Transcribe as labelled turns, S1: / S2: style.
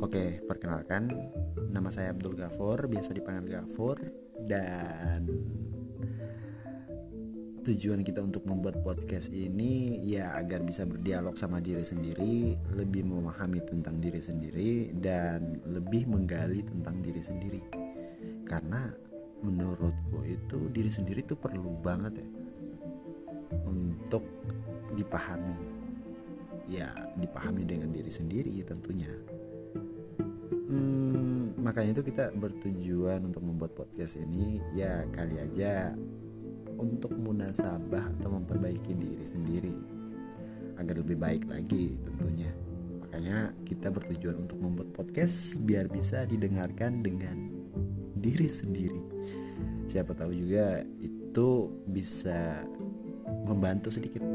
S1: Oke, perkenalkan nama saya Abdul Gafur, biasa dipanggil Gafur dan tujuan kita untuk membuat podcast ini ya agar bisa berdialog sama diri sendiri, lebih memahami tentang diri sendiri dan lebih menggali tentang diri sendiri. Karena menurutku itu diri sendiri itu perlu banget ya untuk dipahami. Ya, dipahami dengan diri sendiri tentunya makanya itu kita bertujuan untuk membuat podcast ini ya kali aja untuk munasabah atau memperbaiki diri sendiri. Agar lebih baik lagi tentunya. Makanya kita bertujuan untuk membuat podcast biar bisa didengarkan dengan diri sendiri. Siapa tahu juga itu bisa membantu sedikit